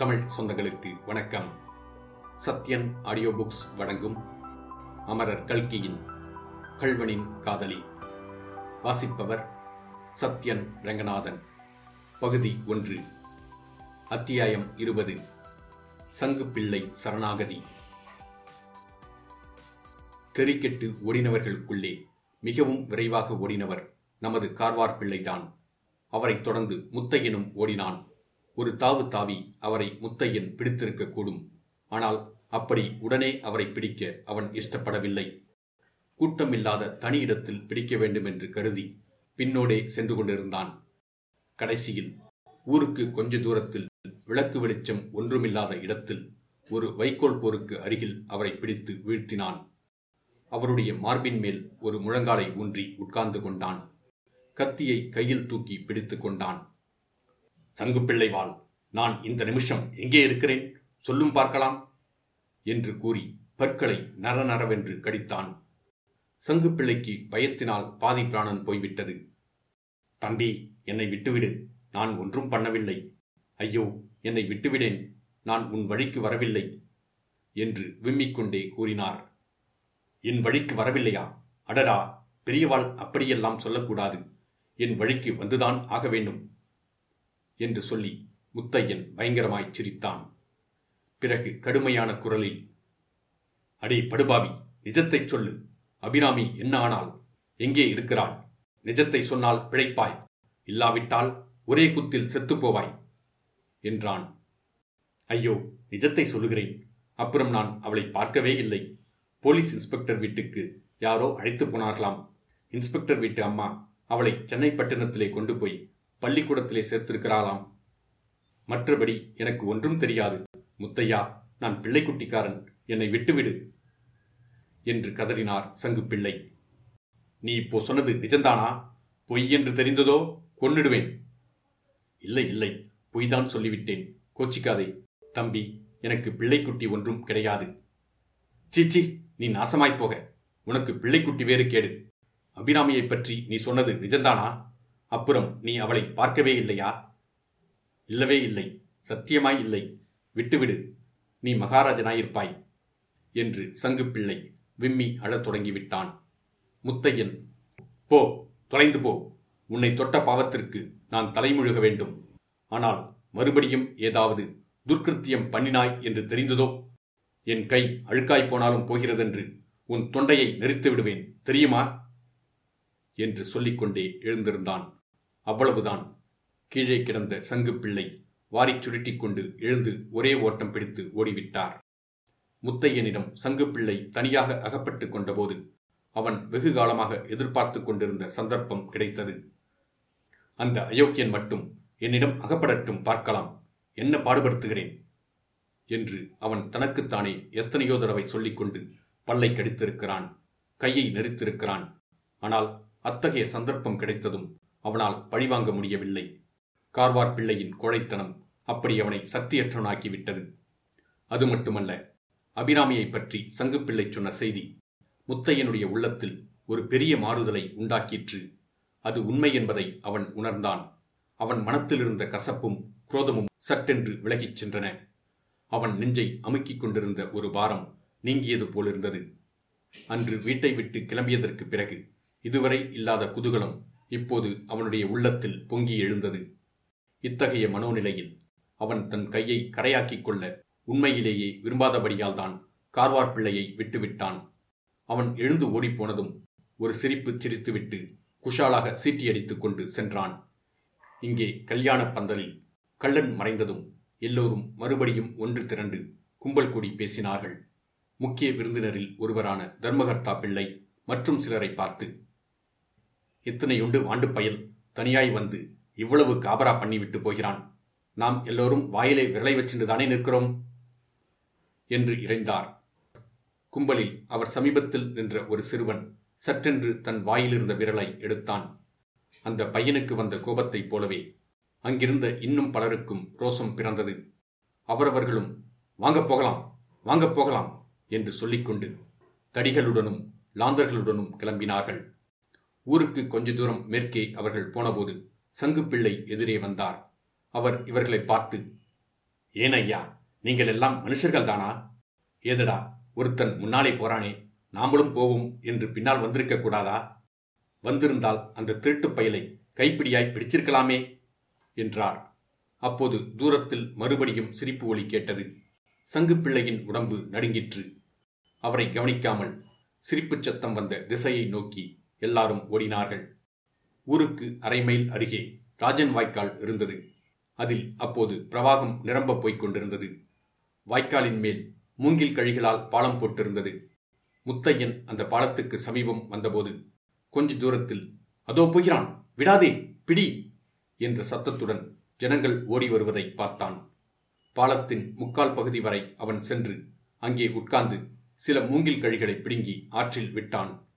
தமிழ் சொந்தங்களுக்கு வணக்கம். Sathyan audio books வழங்கும் அமரர் கல்கியின் கல்வனின் காதலி. வாசிப்பவர் சத்யன் ரங்கநாதன். பகுதி ஒன்று. அத்தியாயம் இருபது. சங்குப்பிள்ளை சரணாகதி. தெறிக்கெட்டு ஓடினவர்களுக்குள்ளே மிகவும் விரைவாக ஓடினவர் நமது கார்வார் பிள்ளைதான். அவரைத் தொடர்ந்து முத்தையனும் ஓடினான். ஒரு தாவு தாவி அவரை முத்தையன் பிடித்திருக்கக்கூடும். ஆனால் அப்படி உடனே அவரை பிடிக்க அவன் இஷ்டப்படவில்லை. கூட்டமில்லாத தனி இடத்தில் பிடிக்க வேண்டும் என்று கருதி பின்னோடே சென்று கொண்டிருந்தான். கடைசியில் ஊருக்கு கொஞ்ச தூரத்தில் விளக்கு வெளிச்சம் ஒன்றுமில்லாத இடத்தில் ஒரு வைக்கோல் போருக்கு அருகில் அவரை பிடித்து வீழ்த்தினான். அவருடைய மார்பின் மேல் ஒரு முழங்காலை ஊன்றி உட்கார்ந்து கொண்டான். கத்தியை கையில் தூக்கி பிடித்து கொண்டான். சங்குப்பிள்ளை வாள் நான் இந்த நிமிஷம் எங்கே இருக்கிறேன்? சொல்லும் பார்க்கலாம். என்று கூறி பற்களை நரநரவென்று கடித்தான். சங்குப்பிள்ளைக்கு பயத்தினால் பாதி பிராணன் போய்விட்டது. தம்பி என்னை விட்டுவிடு. நான் ஒன்றும் பண்ணவில்லை. ஐயோ என்னை விட்டுவிடேன். நான் உன் வழிக்கு வரவில்லை. என்று விம்மிக்கொண்டே கூறினார். என் வழிக்கு வரவில்லையா? அடடா பெரியவாள் அப்படியெல்லாம் சொல்லக்கூடாது. என் வழிக்கு வந்துதான் ஆக வேண்டும். என்று சொல்லி முத்தையன் பயங்கரமாய் சிரித்தான். பிறகு கடுமையான குரலில் அடே படுபாவி நிஜத்தைச் சொல்லு. அபிராமி என்ன ஆனால் எங்கே இருக்கிறாள்? நிஜத்தை சொன்னால் பிழைப்பாய். இல்லாவிட்டால் ஒரே குத்தில் செத்துப்போவாய் என்றான். ஐயோ நிஜத்தை சொல்லுகிறேன். அப்புறம் நான் அவளை பார்க்கவே இல்லை. போலீஸ் இன்ஸ்பெக்டர் வீட்டுக்கு யாரோ அழைத்து போனார்களாம். இன்ஸ்பெக்டர் வீட்டு அம்மா அவளை சென்னை பட்டணத்திலே கொண்டு போய் பள்ளிக்கூடத்திலே சேர்த்திருக்கிறாளாம். மற்றபடி எனக்கு ஒன்றும் தெரியாது. முத்தையா நான் பிள்ளைக்குட்டிக்காரன். என்னை விட்டுவிடு என்று கதறினார் சங்கு பிள்ளை. நீ இப்போ சொன்னது நிஜந்தானா பொய் என்று தெரிந்ததோ? கொன்னிடுவேன். இல்லை இல்லை. பொய்தான் சொல்லிவிட்டேன். கோச்சிக்காதே. தம்பி எனக்கு பிள்ளைக்குட்டி ஒன்றும் கிடையாது. சீச்சி நீ நாசமாய்ப்போக உனக்கு பிள்ளைக்குட்டி வேறு கேடு. அபிராமியைப் பற்றி நீ சொன்னது நிஜந்தானா அப்புறம் நீ அவளை பார்க்கவே இல்லையா? இல்லவே இல்லை. சத்தியமாய் இல்லை. விட்டுவிடு. நீ மகாராஜனாயிருப்பாய் என்று சங்குப்பிள்ளை விம்மி அழத் தொடங்கிவிட்டான். முத்தையன் போ தொலைந்து போ. உன்னை தொட்ட பாவத்திற்கு நான் தலைமுழுக வேண்டும். ஆனால் மறுபடியும் ஏதாவது துர்க்கிருத்தியம் பண்ணினாய் என்று தெரிந்ததோ? என் கை அழுக்காய் போனாலும் போகிறதென்று உன் தொண்டையை நெரித்து விடுவேன் தெரியுமா? என்று சொல்லிக்கொண்டே எழுந்திருந்தான். அவ்வளவுதான். கீழே கிடந்த சங்குப்பிள்ளை வாரிச் சுருட்டிக் கொண்டு எழுந்து ஒரே ஓட்டம் பிடித்து ஓடிவிட்டார். முத்தையனிடம் சங்குப்பிள்ளை தனியாக அகப்பட்டு கொண்டபோது அவன் வெகு காலமாக எதிர்பார்த்து கொண்டிருந்த சந்தர்ப்பம் கிடைத்தது. அந்த அயோக்கியன் மட்டும் என்னிடம் அகப்படட்டும் பார்க்கலாம். என்ன பாடுபடுத்துகிறேன்? என்று அவன் தனக்குத்தானே எத்தனையோ தடவை சொல்லிக்கொண்டு பல்லை கடித்திருக்கிறான் கையை நெரித்திருக்கிறான். ஆனால் அத்தகைய சந்தர்ப்பம் கிடைத்ததும் அவனால் பழிவாங்க முடியவில்லை. கார்வார் பிள்ளையின் கோழைத்தனம் அப்படி அவனை சக்தியற்றவனாக்கிவிட்டது அது மட்டுமல்ல அபிராமியை பற்றி சங்குப்பிள்ளை சொன்ன செய்தி முத்தையனுடைய உள்ளத்தில் ஒரு பெரிய மாறுதலை உண்டாக்கிற்று. அது உண்மை என்பதை அவன் உணர்ந்தான். அவன் மனத்திலிருந்த கசப்பும் குரோதமும் சட்டென்று விலகிச் சென்றன. அவன் நெஞ்சை அமுக்கிக் கொண்டிருந்த ஒரு பாரம் நீங்கியது போலிருந்தது. அன்று வீட்டை விட்டு கிளம்பியதற்கு பிறகு இதுவரை இல்லாத குதூகலம் இப்போது அவனுடைய உள்ளத்தில் பொங்கி எழுந்தது. இத்தகைய மனோநிலையில் அவன் தன் கையை கரையாக்கிக் கொள்ள உண்மையிலேயே விரும்பாதபடியால் தான் கார்வார் பிள்ளையை விட்டுவிட்டான். அவன் எழுந்து ஓடிப்போனதும் ஒரு சிரிப்பு சிரித்துவிட்டு குஷாலாக சீட்டியடித்துக் கொண்டு சென்றான். இங்கே கல்யாண பந்தலில் கள்ளன் மறைந்ததும் எல்லோரும் மறுபடியும் ஒன்று திரண்டு கும்பல் கூடி பேசினார்கள். முக்கிய விருந்தினரில் ஒருவரான தர்மகர்த்தா பிள்ளை மற்றும் சிலரை பார்த்து இத்தனையுண்டு வாண்டு பயல். தனியாய் வந்து இவ்வளவு காபரா பண்ணிவிட்டு போகிறான். நாம் எல்லோரும் வாயிலை விரலை வச்சின்று தானே நிற்கிறோம்? என்று இறைந்தார். கும்பலில் அவர் சமீபத்தில் நின்ற ஒரு சிறுவன் சற்றென்று தன் வாயிலிருந்த விரலை எடுத்தான். அந்த பையனுக்கு வந்த கோபத்தைப் போலவே அங்கிருந்த இன்னும் பலருக்கும் ரோசம் பிறந்தது. அவரவர்களும் வாங்கப் போகலாம் வாங்க போகலாம் என்று சொல்லிக்கொண்டு தடிகளுடனும் லாந்தர்களுடனும் கிளம்பினார்கள். ஊருக்கு கொஞ்ச தூரம் மேற்கே அவர்கள் போனபோது சங்குப்பிள்ளை எதிரே வந்தார். அவர் இவர்களை பார்த்து ஏன் ஐயா நீங்கள் எல்லாம் மனுஷர்கள் தானா ஏதடா ஒருத்தன் முன்னாலே போறானே நாமளும் போவோம் என்று பின்னால் வந்திருக்க கூடாதா? வந்திருந்தால் அந்த திருட்டுப் பயலை கைப்பிடியாய் பிடிச்சிருக்கலாமே? என்றார். அப்போது தூரத்தில் மறுபடியும் சிரிப்பு ஒலி கேட்டது. சங்குப்பிள்ளையின் உடம்பு நடுங்கிற்று. அவரை கவனிக்காமல் சிரிப்புச் சத்தம் வந்த திசையை நோக்கி எல்லாரும் ஓடினார்கள். ஊருக்கு அரை மைல் அருகே ராஜன் வாய்க்கால் இருந்தது. அதில் அப்போது பிரவாகம் நிரம்பப் போய்க் கொண்டிருந்தது. வாய்க்காலின் மேல் மூங்கில் கழிகளால் பாலம் போட்டிருந்தது. முத்தையன் அந்த பாலத்துக்கு சமீபம் வந்தபோது கொஞ்ச தூரத்தில் அதோ போகிறான் விடாதே பிடி என்ற சத்தத்துடன் ஜனங்கள் ஓடி வருவதை பார்த்தான். பாலத்தின் முக்கால் பகுதி வரை அவன் சென்று அங்கே உட்கார்ந்து சில மூங்கில் கழிகளை பிடுங்கி ஆற்றில் விட்டான்.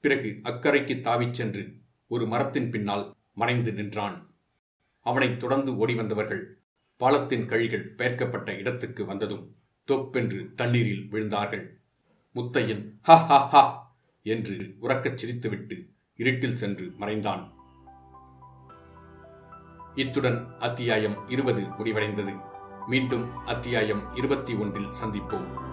பிறகு அக்கறைக்கு தாவிச் சென்று ஒரு மரத்தின் பின்னால் மறைந்து நின்றான். அவனைத் தொடர்ந்து ஓடி வந்தவர்கள் பாலத்தின் கழிகள் பெயர்க்கப்பட்ட இடத்துக்கு வந்ததும் தொப்பென்று தண்ணீரில் விழுந்தார்கள். முத்தையன் ஹ ஹ ஹா! என்று உறக்கச் சிரித்துவிட்டு இருட்டில் சென்று மறைந்தான். இத்துடன் அத்தியாயம் இருபது முடிவடைந்தது. மீண்டும் அத்தியாயம் இருபத்தி ஒன்றில் சந்திப்போம்.